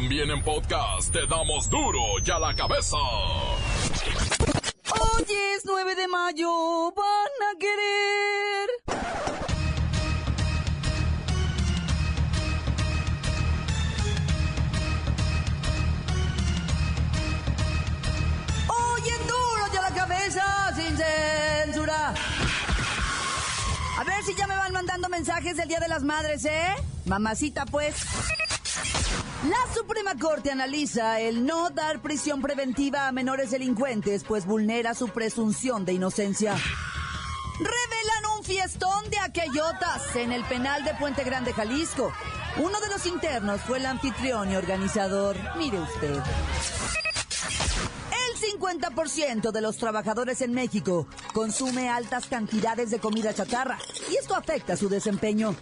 También en podcast te damos duro y a la cabeza. Hoy es 9 de mayo, van a querer. Hoy en duro y a la cabeza, sin censura. A ver si ya me van mandando mensajes del Día de las Madres, ¿eh? Mamacita, pues. La Suprema Corte analiza el no dar prisión preventiva a menores delincuentes, pues vulnera su presunción de inocencia. Revelan un fiestón de aquellotas en el penal de Puente Grande, Jalisco. Uno de los internos fue el anfitrión y organizador. Mire usted. El 50% de los trabajadores en México consume altas cantidades de comida chatarra y esto afecta su desempeño.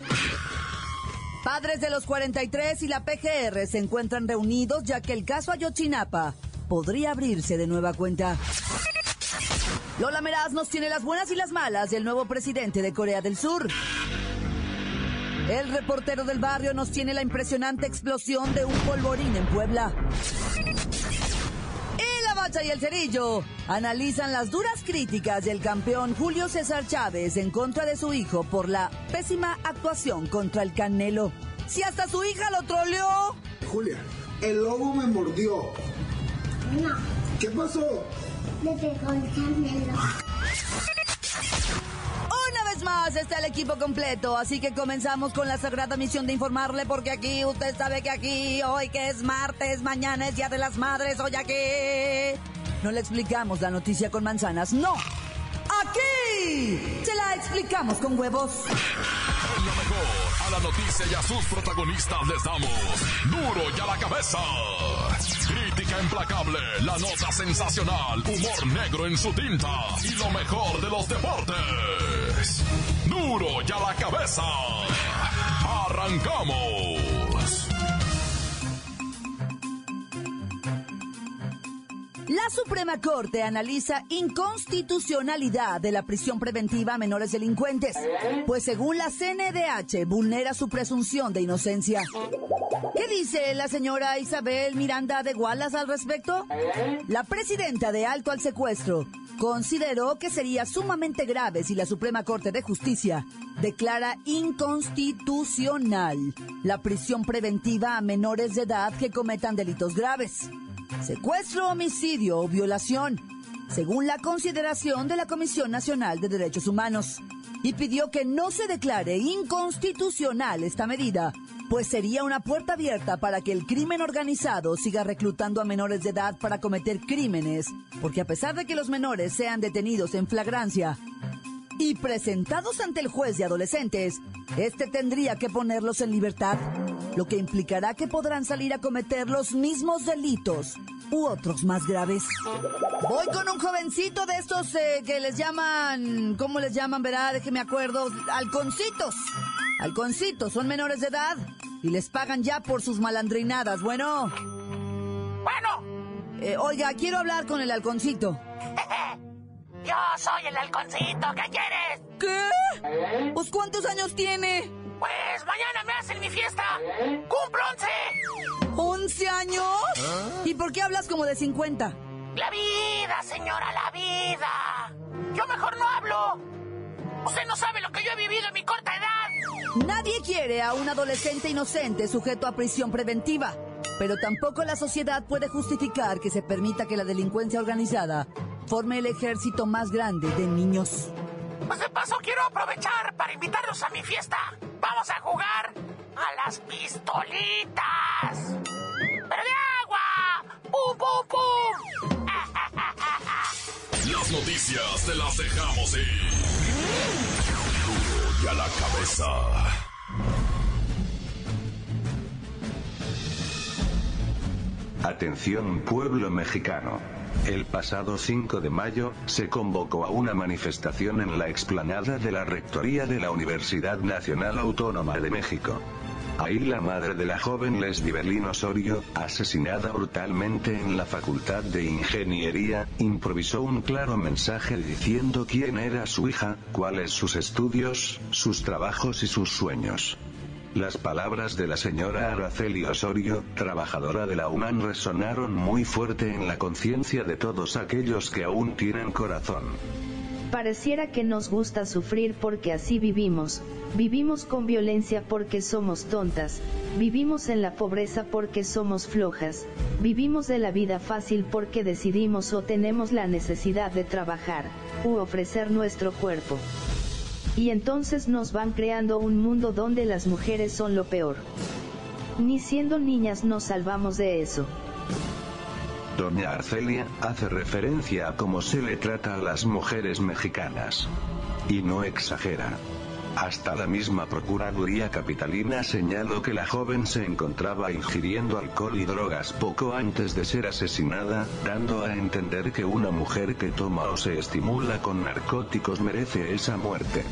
Padres de los 43 y la PGR se encuentran reunidos ya que el caso Ayotzinapa podría abrirse de nueva cuenta. Lola Meraz nos tiene las buenas y las malas del nuevo presidente de Corea del Sur. El reportero del barrio nos tiene la impresionante explosión de un polvorín en Puebla. Y la bacha y el cerillo analizan las duras críticas del campeón Julio César Chávez en contra de su hijo por la pésima actuación contra el Canelo. Si hasta su hija lo troleó. Julia, el lobo me mordió. No, ¿Qué pasó? me pegó el Canelo. Más está el equipo completo, así que comenzamos con la sagrada misión de informarle porque aquí usted sabe que aquí, hoy que es martes, mañana es Día de las Madres, hoy aquí. No le explicamos la noticia con manzanas, no. Aquí se la explicamos con huevos. En lo mejor, a la noticia y a sus protagonistas les damos duro y a la cabeza. Crítica implacable, la nota sensacional, humor negro en su tinta y lo mejor de los deportes. Duro y a la cabeza. Arrancamos. La Suprema Corte analiza inconstitucionalidad de la prisión preventiva a menores delincuentes, pues según la CNDH vulnera su presunción de inocencia. ¿Qué dice la señora Isabel Miranda de Wallace al respecto? La presidenta de Alto al Secuestro consideró que sería sumamente grave si la Suprema Corte de Justicia declara inconstitucional la prisión preventiva a menores de edad que cometan delitos graves secuestro, homicidio o violación, según la consideración de la Comisión Nacional de Derechos Humanos, y pidió que no se declare inconstitucional esta medida, pues sería una puerta abierta para que el crimen organizado siga reclutando a menores de edad para cometer crímenes, porque a pesar de que los menores sean detenidos en flagrancia, y presentados ante el juez de adolescentes, este tendría que ponerlos en libertad, lo que implicará que podrán salir a cometer los mismos delitos u otros más graves. Voy con un jovencito de estos eh, que les llaman, ¿cómo les llaman? Verá, déjeme acuerdo, halconcitos. Halconcitos, son menores de edad y les pagan ya por sus malandrinadas. Bueno, Bueno, eh, oiga, quiero hablar con el halconcito. yo soy el halconcito, ¿qué quieres? ¿Qué? Pues ¿cuántos años tiene? Pues mañana me hacen mi fiesta. ¡Cumplo once! ¿11 años? ¿Y por qué hablas como de 50? La vida, señora, la vida. Yo mejor no hablo. Usted no sabe lo que yo he vivido en mi corta edad. Nadie quiere a un adolescente inocente sujeto a prisión preventiva, pero tampoco la sociedad puede justificar que se permita que la delincuencia organizada forme el ejército más grande de niños. Pues de paso quiero aprovechar para invitarlos a mi fiesta. Vamos a jugar a las pistolitas. ¡Pero de agua! ¡Pum, pum, pum! Las noticias te las dejamos ir. Duro y a la cabeza. Atención pueblo mexicano. El pasado 5 de mayo, se convocó a una manifestación en la explanada de la Rectoría de la Universidad Nacional Autónoma de México. Ahí la madre de la joven Leslie Osorio, asesinada brutalmente en la Facultad de Ingeniería, improvisó un claro mensaje diciendo quién era su hija, cuáles sus estudios, sus trabajos y sus sueños. Las palabras de la señora Araceli Osorio, trabajadora de la UNAM, resonaron muy fuerte en la conciencia de todos aquellos que aún tienen corazón. Pareciera que nos gusta sufrir porque así vivimos, vivimos con violencia porque somos tontas, vivimos en la pobreza porque somos flojas, vivimos de la vida fácil porque decidimos o tenemos la necesidad de trabajar, u ofrecer nuestro cuerpo. Y entonces nos van creando un mundo donde las mujeres son lo peor. Ni siendo niñas nos salvamos de eso. Doña Arcelia hace referencia a cómo se le trata a las mujeres mexicanas. Y no exagera. Hasta la misma Procuraduría Capitalina señaló que la joven se encontraba ingiriendo alcohol y drogas poco antes de ser asesinada, dando a entender que una mujer que toma o se estimula con narcóticos merece esa muerte.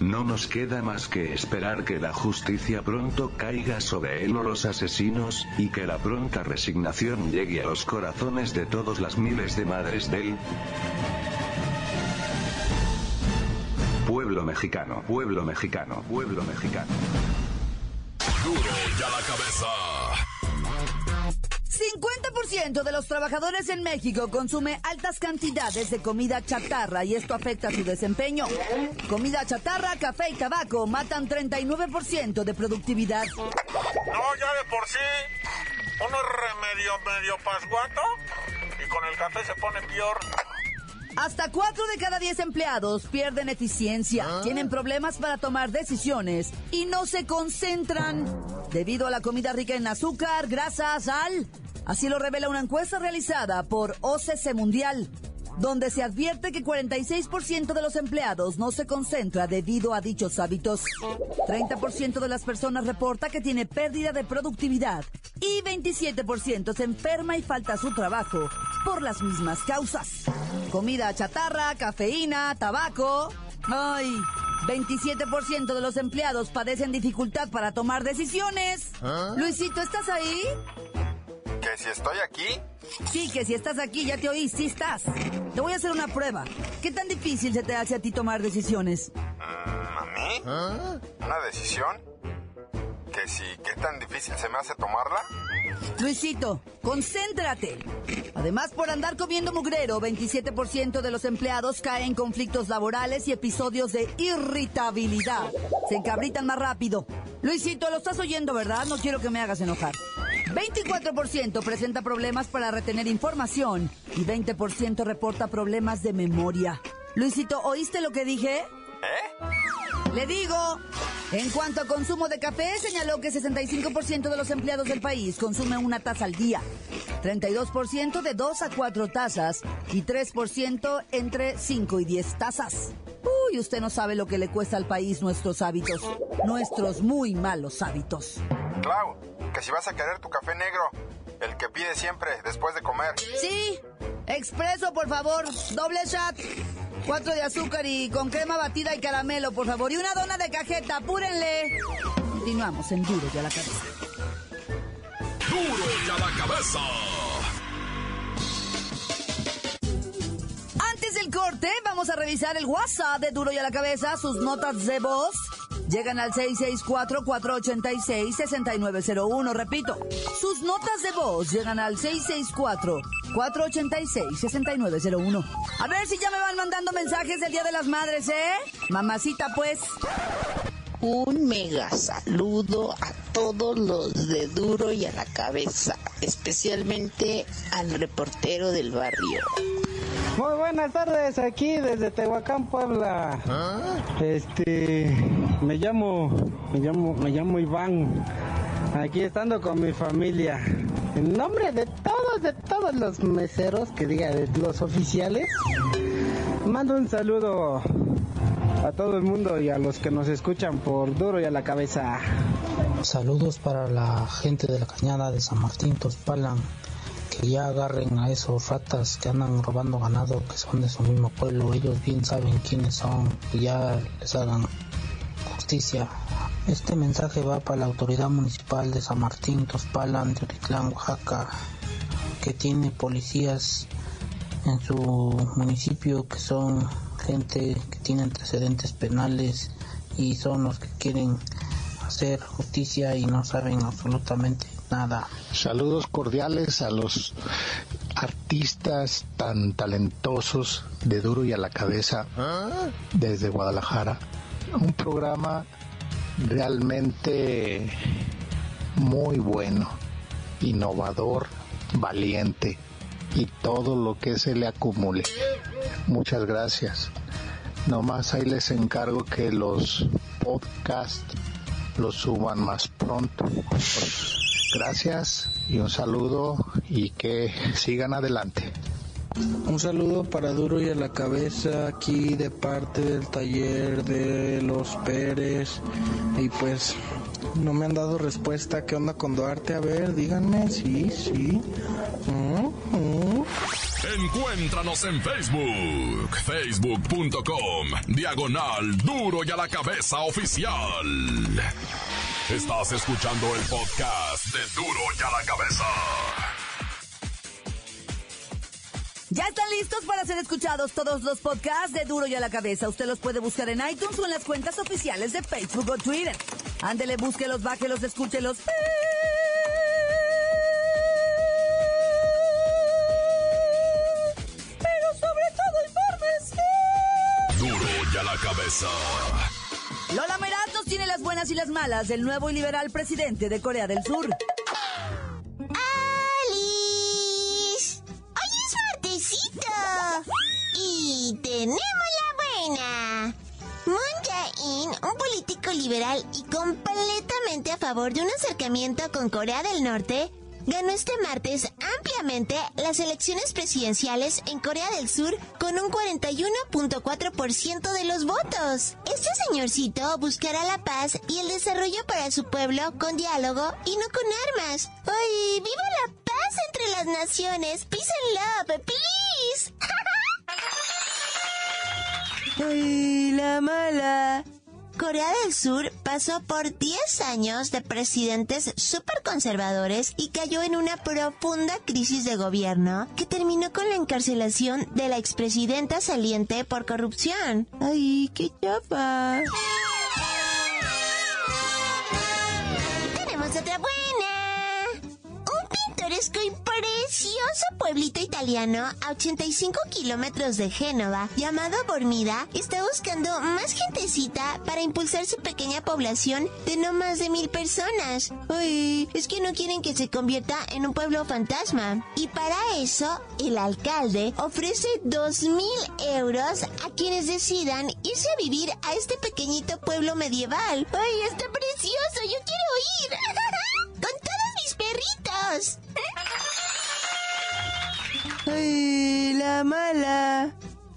No nos queda más que esperar que la justicia pronto caiga sobre él o los asesinos, y que la pronta resignación llegue a los corazones de todas las miles de madres del pueblo mexicano, pueblo mexicano, pueblo mexicano. Duro ya la cabeza. 50% de los trabajadores en México consume altas cantidades de comida chatarra y esto afecta su desempeño. Comida chatarra, café y tabaco matan 39% de productividad. No, ya de por sí, uno es remedio medio pasguato y con el café se pone peor. Hasta 4 de cada 10 empleados pierden eficiencia, tienen problemas para tomar decisiones y no se concentran debido a la comida rica en azúcar, grasa, sal. Así lo revela una encuesta realizada por OCC Mundial, donde se advierte que 46% de los empleados no se concentra debido a dichos hábitos. 30% de las personas reporta que tiene pérdida de productividad y 27% se enferma y falta a su trabajo por las mismas causas. Comida chatarra, cafeína, tabaco. Ay, 27% de los empleados padecen dificultad para tomar decisiones. Luisito, ¿estás ahí? ¿Que si estoy aquí? Sí, que si estás aquí, ya te oí, sí estás. Te voy a hacer una prueba. ¿Qué tan difícil se te hace a ti tomar decisiones? ¿A mí? ¿Una decisión? ¿Que si qué tan difícil se me hace tomarla? Luisito, concéntrate. Además, por andar comiendo mugrero, 27% de los empleados caen en conflictos laborales y episodios de irritabilidad. Se encabritan más rápido. Luisito, lo estás oyendo, ¿verdad? No quiero que me hagas enojar. 24% presenta problemas para retener información y 20% reporta problemas de memoria. Luisito, ¿oíste lo que dije? ¿Eh? Le digo, en cuanto a consumo de café, señaló que 65% de los empleados del país consumen una taza al día, 32% de 2 a 4 tazas y 3% entre 5 y 10 tazas. Uy, usted no sabe lo que le cuesta al país nuestros hábitos, nuestros muy malos hábitos. Clau, que si vas a querer tu café negro, el que pide siempre después de comer. Sí, expreso, por favor, doble shot. Cuatro de azúcar y con crema batida y caramelo, por favor. Y una dona de cajeta, apúrenle. Continuamos en Duro y a la cabeza. Duro ya la cabeza. Antes del corte, vamos a revisar el WhatsApp de Duro y a la cabeza, sus notas de voz. Llegan al 664-486-6901. Repito, sus notas de voz llegan al 664-486-6901. A ver si ya me van mandando mensajes del Día de las Madres, ¿eh? Mamacita, pues. Un mega saludo a todos los de Duro y a la cabeza, especialmente al reportero del barrio. Muy buenas tardes, aquí desde Tehuacán, Puebla. Este, me llamo, me llamo, me llamo Iván. Aquí estando con mi familia. En nombre de todos, de todos los meseros, que diga, de los oficiales, mando un saludo a todo el mundo y a los que nos escuchan por duro y a la cabeza. Saludos para la gente de la cañada de San Martín Tospalan, que ya agarren a esos ratas que andan robando ganado, que son de su mismo pueblo. Ellos bien saben quiénes son y ya les hagan justicia. Este mensaje va para la autoridad municipal de San Martín Tospalan, de Uritlán, Oaxaca, que tiene policías en su municipio que son gente que tiene antecedentes penales y son los que quieren hacer justicia y no saben absolutamente nada. Saludos cordiales a los artistas tan talentosos de Duro y a la Cabeza desde Guadalajara. Un programa realmente muy bueno, innovador, valiente y todo lo que se le acumule. Muchas gracias. Nomás ahí les encargo que los podcasts los suban más pronto. Gracias y un saludo y que sigan adelante. Un saludo para Duro y a la cabeza aquí de parte del taller de los Pérez. Y pues no me han dado respuesta. ¿Qué onda con Duarte? A ver, díganme. Sí, sí. Mm, mm. Encuéntranos en Facebook, facebook.com, diagonal duro y a la cabeza oficial. Estás escuchando el podcast de duro y a la cabeza. Ya están listos para ser escuchados todos los podcasts de Duro y a la Cabeza. Usted los puede buscar en iTunes o en las cuentas oficiales de Facebook o Twitter. Ándele, búsquelos, bájelos, escúchelos. Pero sobre todo, infórmese. Duro y a la cabeza. Lola Meraz nos tiene las buenas y las malas del nuevo y liberal presidente de Corea del Sur. Liberal y completamente a favor de un acercamiento con Corea del Norte, ganó este martes ampliamente las elecciones presidenciales en Corea del Sur con un 41.4% de los votos. Este señorcito buscará la paz y el desarrollo para su pueblo con diálogo y no con armas. ¡Ay, viva la paz entre las naciones! ¡Peace and love, please! ¡Ay, la mala! Corea del Sur pasó por 10 años de presidentes súper conservadores y cayó en una profunda crisis de gobierno que terminó con la encarcelación de la expresidenta saliente por corrupción. ¡Ay, qué chapa! Precioso pueblito italiano a 85 kilómetros de Génova, llamado Bormida, está buscando más gentecita para impulsar su pequeña población de no más de mil personas. Uy, es que no quieren que se convierta en un pueblo fantasma. Y para eso, el alcalde ofrece dos mil euros a quienes decidan irse a vivir a este pequeñito pueblo medieval. ¡Ay, está precioso! ¡Yo quiero ir! ¡Con todos mis perritos! ¡Ay, la mala!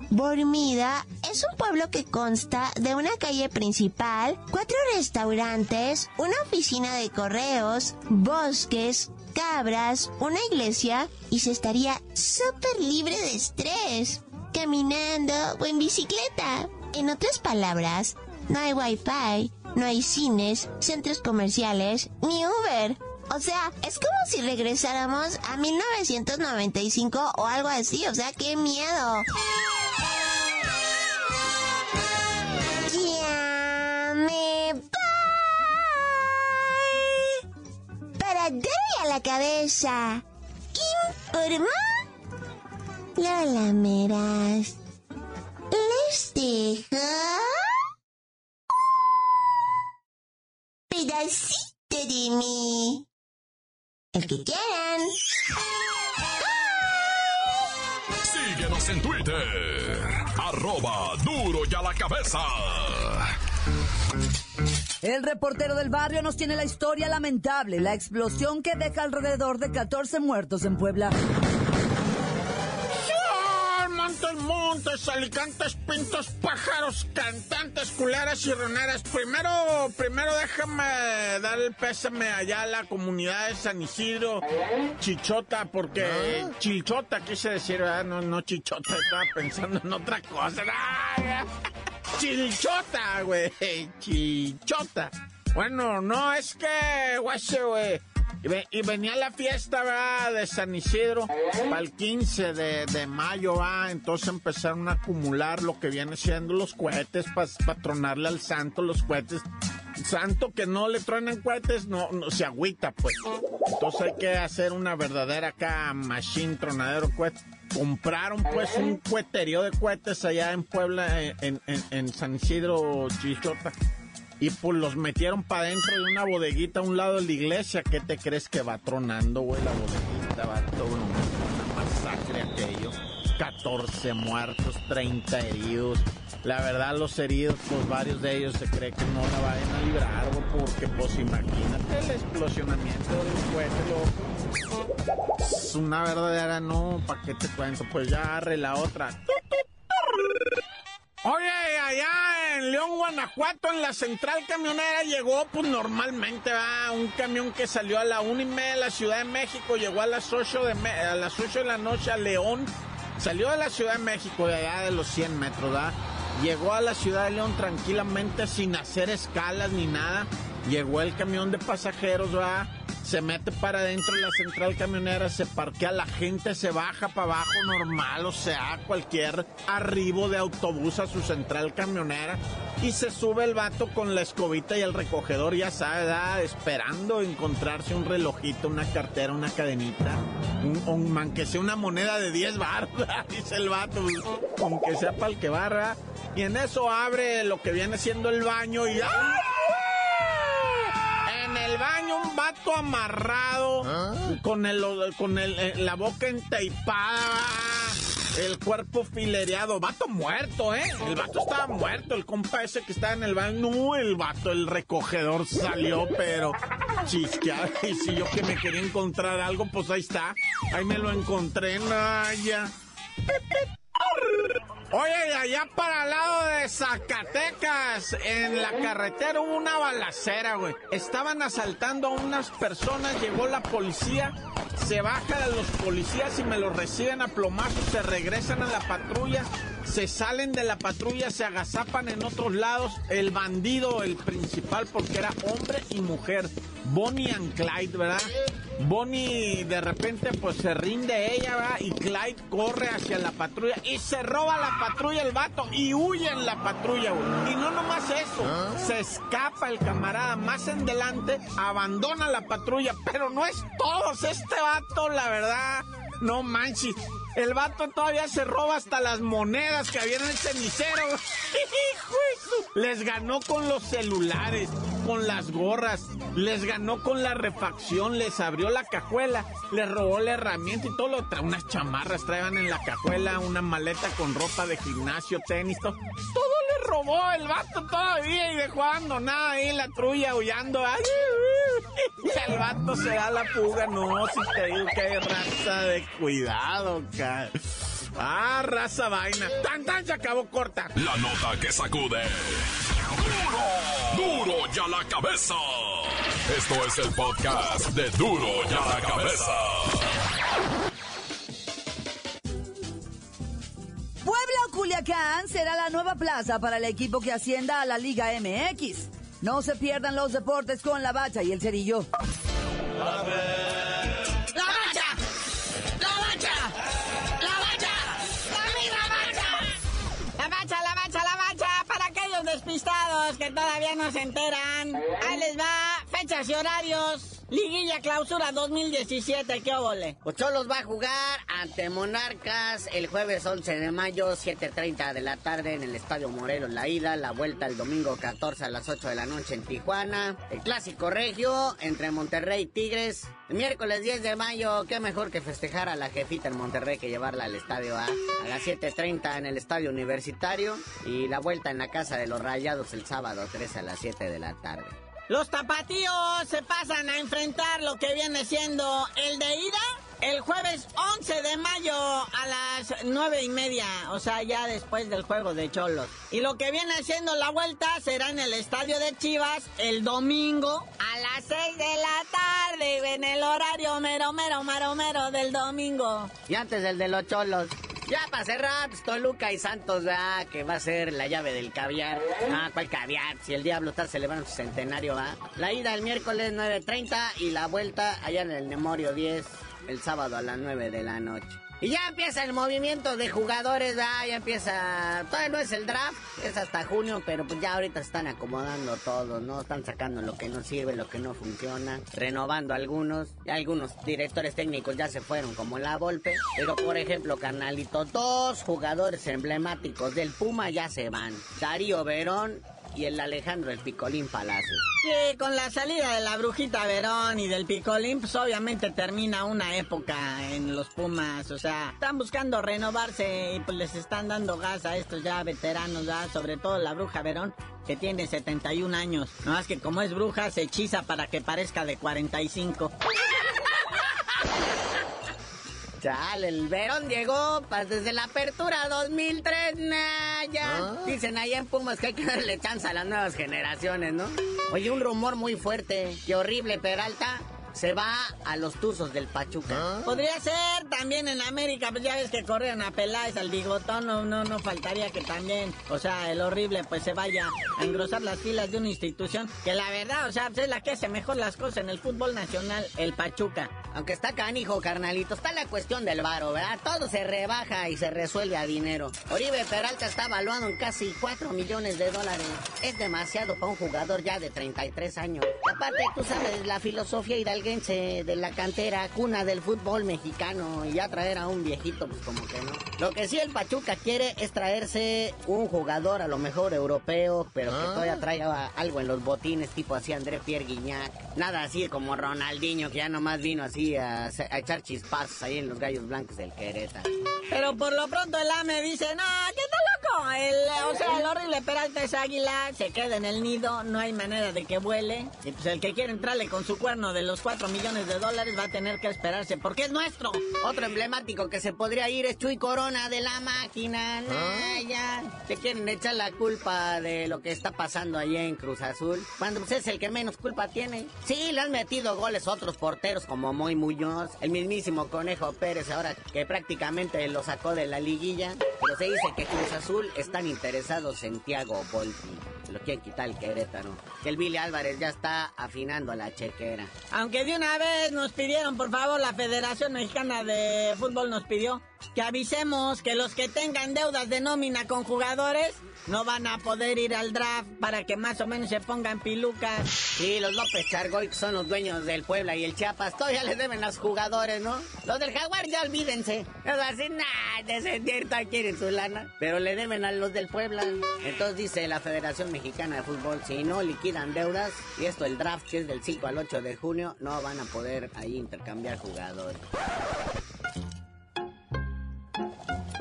Bormida es un pueblo que consta de una calle principal, cuatro restaurantes, una oficina de correos, bosques, cabras, una iglesia y se estaría súper libre de estrés, caminando o en bicicleta. En otras palabras, no hay wifi, no hay cines, centros comerciales, ni Uber. O sea, es como si regresáramos a 1995 o algo así. O sea, qué miedo. Ya. Para darle a la cabeza. Informó Lola Meras. Les dejo pedacito de mí. El que quieran. Síguenos en Twitter. Arroba duro y a la cabeza. El reportero del barrio nos tiene la historia lamentable, la explosión que deja alrededor de 14 muertos en Puebla. Montes, montes, alicantes, pintos, pájaros, cantantes, culeras y roneras. Primero, primero déjame dar el pésame allá a la comunidad de San Isidro, Chichota, porque Chichota quise decir, ¿verdad? No, no Chichota, estaba pensando en otra cosa. ¡Ah! Chichota, güey, Chichota. Bueno, no, es que, guache, güey. Y, ve- y venía la fiesta, ¿verdad? De San Isidro para el 15 de, de mayo, ¿va? Entonces empezaron a acumular lo que viene siendo los cohetes para patronarle al santo, los cohetes santo que no le truenan cohetes, no, no se agüita, pues. Entonces hay que hacer una verdadera acá machine tronadero cohete. Compraron pues un cueterío de cohetes allá en Puebla, en, en, en San Isidro, Chichota. Y pues los metieron para dentro de una bodeguita a un lado de la iglesia. ¿Qué te crees que va tronando, güey? La bodeguita va todo una masacre aquello. 14 muertos, 30 heridos. La verdad, los heridos, pues varios de ellos se cree que no la vayan a librar, güey, porque pues imagínate el explosionamiento del cohete, loco. Es una verdadera, no, ¿para qué te cuento? Pues ya arre la otra. Oye, allá en León, Guanajuato, en la central camionera llegó, pues normalmente va un camión que salió a la una y media de la Ciudad de México, llegó a las ocho de, a las 8 de la noche a León, salió de la Ciudad de México, de allá de los 100 metros, ¿verdad? Llegó a la Ciudad de León tranquilamente sin hacer escalas ni nada. Llegó el camión de pasajeros, ¿verdad? se mete para adentro de la central camionera, se parquea, la gente se baja para abajo normal, o sea, cualquier arribo de autobús a su central camionera y se sube el vato con la escobita y el recogedor, ya sabe, ¿verdad? esperando encontrarse un relojito, una cartera, una cadenita, un, un sea una moneda de 10 barras, dice el vato, aunque sea para el que barra. Y en eso abre lo que viene siendo el baño y ¡ah! Baño un vato amarrado con el con el, eh, la boca enteipada, el cuerpo filereado, vato muerto, ¿eh? El vato estaba muerto, el compa ese que estaba en el baño, no, el vato, el recogedor salió, pero chisqueado. Y si yo que me quería encontrar algo, pues ahí está, ahí me lo encontré, Naya. Oye, allá para el lado de Zacatecas, en la carretera hubo una balacera, güey. Estaban asaltando a unas personas, llegó la policía, se bajan los policías y me los reciben a plomazos, se regresan a la patrulla, se salen de la patrulla, se agazapan en otros lados. El bandido, el principal, porque era hombre y mujer, Bonnie and Clyde, ¿verdad? Bonnie de repente pues se rinde ella, ¿verdad? Y Clyde corre hacia la patrulla y se roba la patrulla el vato y huye en la patrulla, güey. Y no nomás eso, se escapa el camarada más en delante, abandona la patrulla, pero no es todo, este vato, la verdad, no manches. El vato todavía se roba hasta las monedas que había en el cenicero. Les ganó con los celulares, con las gorras, les ganó con la refacción, les abrió la cajuela, les robó la herramienta y todo lo trae. Unas chamarras traían en la cajuela, una maleta con ropa de gimnasio, tenis, todo. Todo le robó el vato todavía y dejó abandonada ahí la trulla aullando. Ay, el vato se da la fuga, no, si te digo que hay raza de cuidado, cara. Ah, raza vaina. Tan tan se acabó corta. La nota que sacude. ¡Duro! ¡Duro ya la cabeza! Esto es el podcast de Duro ya la cabeza. Puebla o Culiacán será la nueva plaza para el equipo que ascienda a la Liga MX. No se pierdan los deportes con la bacha y el cerillo. ¡La que todavía no se enteran. Ahí les va, fechas y horarios. Liguilla Clausura 2017, ¿qué óvole? Cholos va a jugar ante Monarcas el jueves 11 de mayo, 7.30 de la tarde en el Estadio Morelos La Ida. La vuelta el domingo 14 a las 8 de la noche en Tijuana. El clásico regio entre Monterrey y Tigres. El miércoles 10 de mayo, qué mejor que festejar a la jefita en Monterrey que llevarla al Estadio A. A las 7.30 en el Estadio Universitario. Y la vuelta en la Casa de los Rayados el sábado 13 a las 7 de la tarde. Los tapatíos se pasan a enfrentar lo que viene siendo el de ida el jueves 11 de mayo a las nueve y media, o sea, ya después del juego de Cholos. Y lo que viene siendo la vuelta será en el estadio de Chivas el domingo a las 6 de la tarde, en el horario mero, mero, maromero del domingo. Y antes del de los Cholos. Ya para cerrar, Toluca y Santos, ¿verdad? Que va a ser la llave del caviar. Ah, ¿cuál caviar? Si el diablo está celebrando su centenario, ¿va? La ida el miércoles 9.30 y la vuelta allá en el Memorio 10 el sábado a las 9 de la noche. Y ya empieza el movimiento de jugadores, ah, ya empieza, todavía no es el draft, es hasta junio, pero pues ya ahorita están acomodando todo, ¿no? Están sacando lo que no sirve, lo que no funciona, renovando algunos, y algunos directores técnicos ya se fueron como la Volpe, pero por ejemplo, carnalito, dos jugadores emblemáticos del Puma ya se van, Darío Verón y el Alejandro el Picolín Palacio. Que con la salida de la brujita Verón y del Picolín, pues obviamente termina una época en los Pumas. O sea, están buscando renovarse y pues les están dando gas a estos ya veteranos, ya, sobre todo la bruja Verón, que tiene 71 años. No más que como es bruja, se hechiza para que parezca de 45. Chale, el Verón llegó pues, desde la apertura 2003, nah, ya. Ah. Dicen ahí en Pumas que hay que darle chance a las nuevas generaciones, ¿no? Oye, un rumor muy fuerte, que horrible Peralta se va a los Tuzos del Pachuca. Ah. Podría ser también en América, pues ya ves que corrieron a Peláez, al bigotón, no, no, no faltaría que también, o sea, el horrible pues se vaya a engrosar las filas de una institución que la verdad, o sea, pues, es la que hace mejor las cosas en el fútbol nacional, el Pachuca. Aunque está canijo, carnalito, está la cuestión del varo, ¿verdad? Todo se rebaja y se resuelve a dinero. Oribe Peralta está evaluado en casi 4 millones de dólares. Es demasiado para un jugador ya de 33 años. Y aparte, tú sabes, la filosofía hidalguense de la cantera, cuna del fútbol mexicano, y ya traer a un viejito, pues como que no. Lo que sí el Pachuca quiere es traerse un jugador a lo mejor europeo, pero que todavía traiga algo en los botines, tipo así André Pierre Guignac. Nada así como Ronaldinho, que ya nomás vino así a, a echar chispazos ahí en los gallos blancos del Querétaro. Pero por lo pronto el AME dice, no, ¿qué El, o sea, el horrible Peralta es águila, se queda en el nido, no hay manera de que vuele. Y pues el que quiere entrarle con su cuerno de los 4 millones de dólares va a tener que esperarse, porque es nuestro. Otro emblemático que se podría ir es Chuy Corona de la máquina. Nah, ya. Te quieren echar la culpa de lo que está pasando allá en Cruz Azul. Cuando pues, es el que menos culpa tiene. Sí, le han metido goles otros porteros como Moy Muñoz, el mismísimo Conejo Pérez, ahora que prácticamente lo sacó de la liguilla. Pero se dice que Cruz Azul están interesados en Tiago Volpi. Lo quieren quitar el Querétaro. Que el Billy Álvarez ya está afinando la chequera. Aunque de una vez nos pidieron, por favor, la Federación Mexicana de Fútbol nos pidió que avisemos que los que tengan deudas de nómina con jugadores no van a poder ir al draft para que más o menos se pongan pilucas. Sí, los López Chargoy, que son los dueños del Puebla y el Chiapas, todavía les deben a los jugadores, ¿no? Los del Jaguar ya olvídense. Es así, nada, descender, quieren su lana. Pero le deben a los del Puebla. Entonces dice la Federación Mexicana de Fútbol, si no liquidan deudas, y esto el draft que es del 5 al 8 de junio, no van a poder ahí intercambiar jugadores.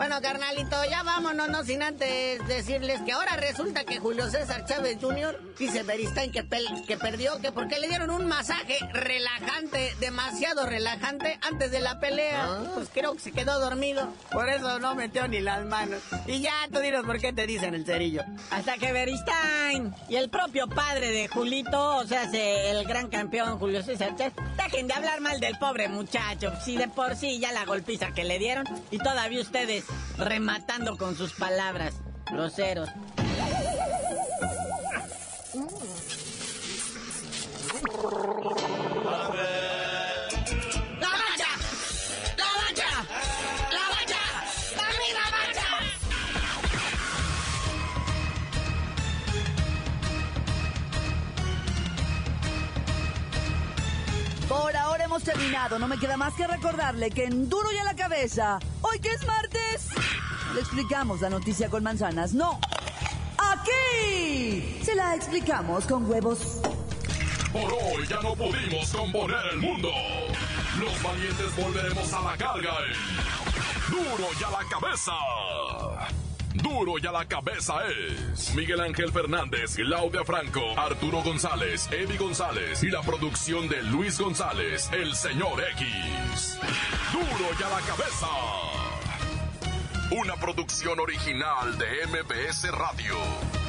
Bueno, carnalito, ya vámonos, no sin antes decirles que ahora resulta que Julio César Chávez Jr. dice Beristain que, perdió, que porque le dieron un masaje relajante, demasiado relajante, antes de la pelea. Pues creo que se quedó dormido, por eso no metió ni las manos. Y ya, tú dinos por qué te dicen el cerillo. Hasta que Beristain y el propio padre de Julito, o sea, se- el gran campeón Julio César Chávez, dejen de hablar mal del pobre muchacho. Si de por sí ya la golpiza que le dieron y todavía ustedes rematando con sus palabras. Groseros. Terminado. No me queda más que recordarle que en Duro y a la cabeza, hoy que es martes, le explicamos la noticia con manzanas. No. Aquí se la explicamos con huevos. Por hoy ya no pudimos componer el mundo. Los valientes volveremos a la carga en Duro y a la cabeza. Duro y a la cabeza es Miguel Ángel Fernández, Claudia Franco, Arturo González, Eddie González y la producción de Luis González, el señor X. Duro y a la cabeza. Una producción original de MBS Radio.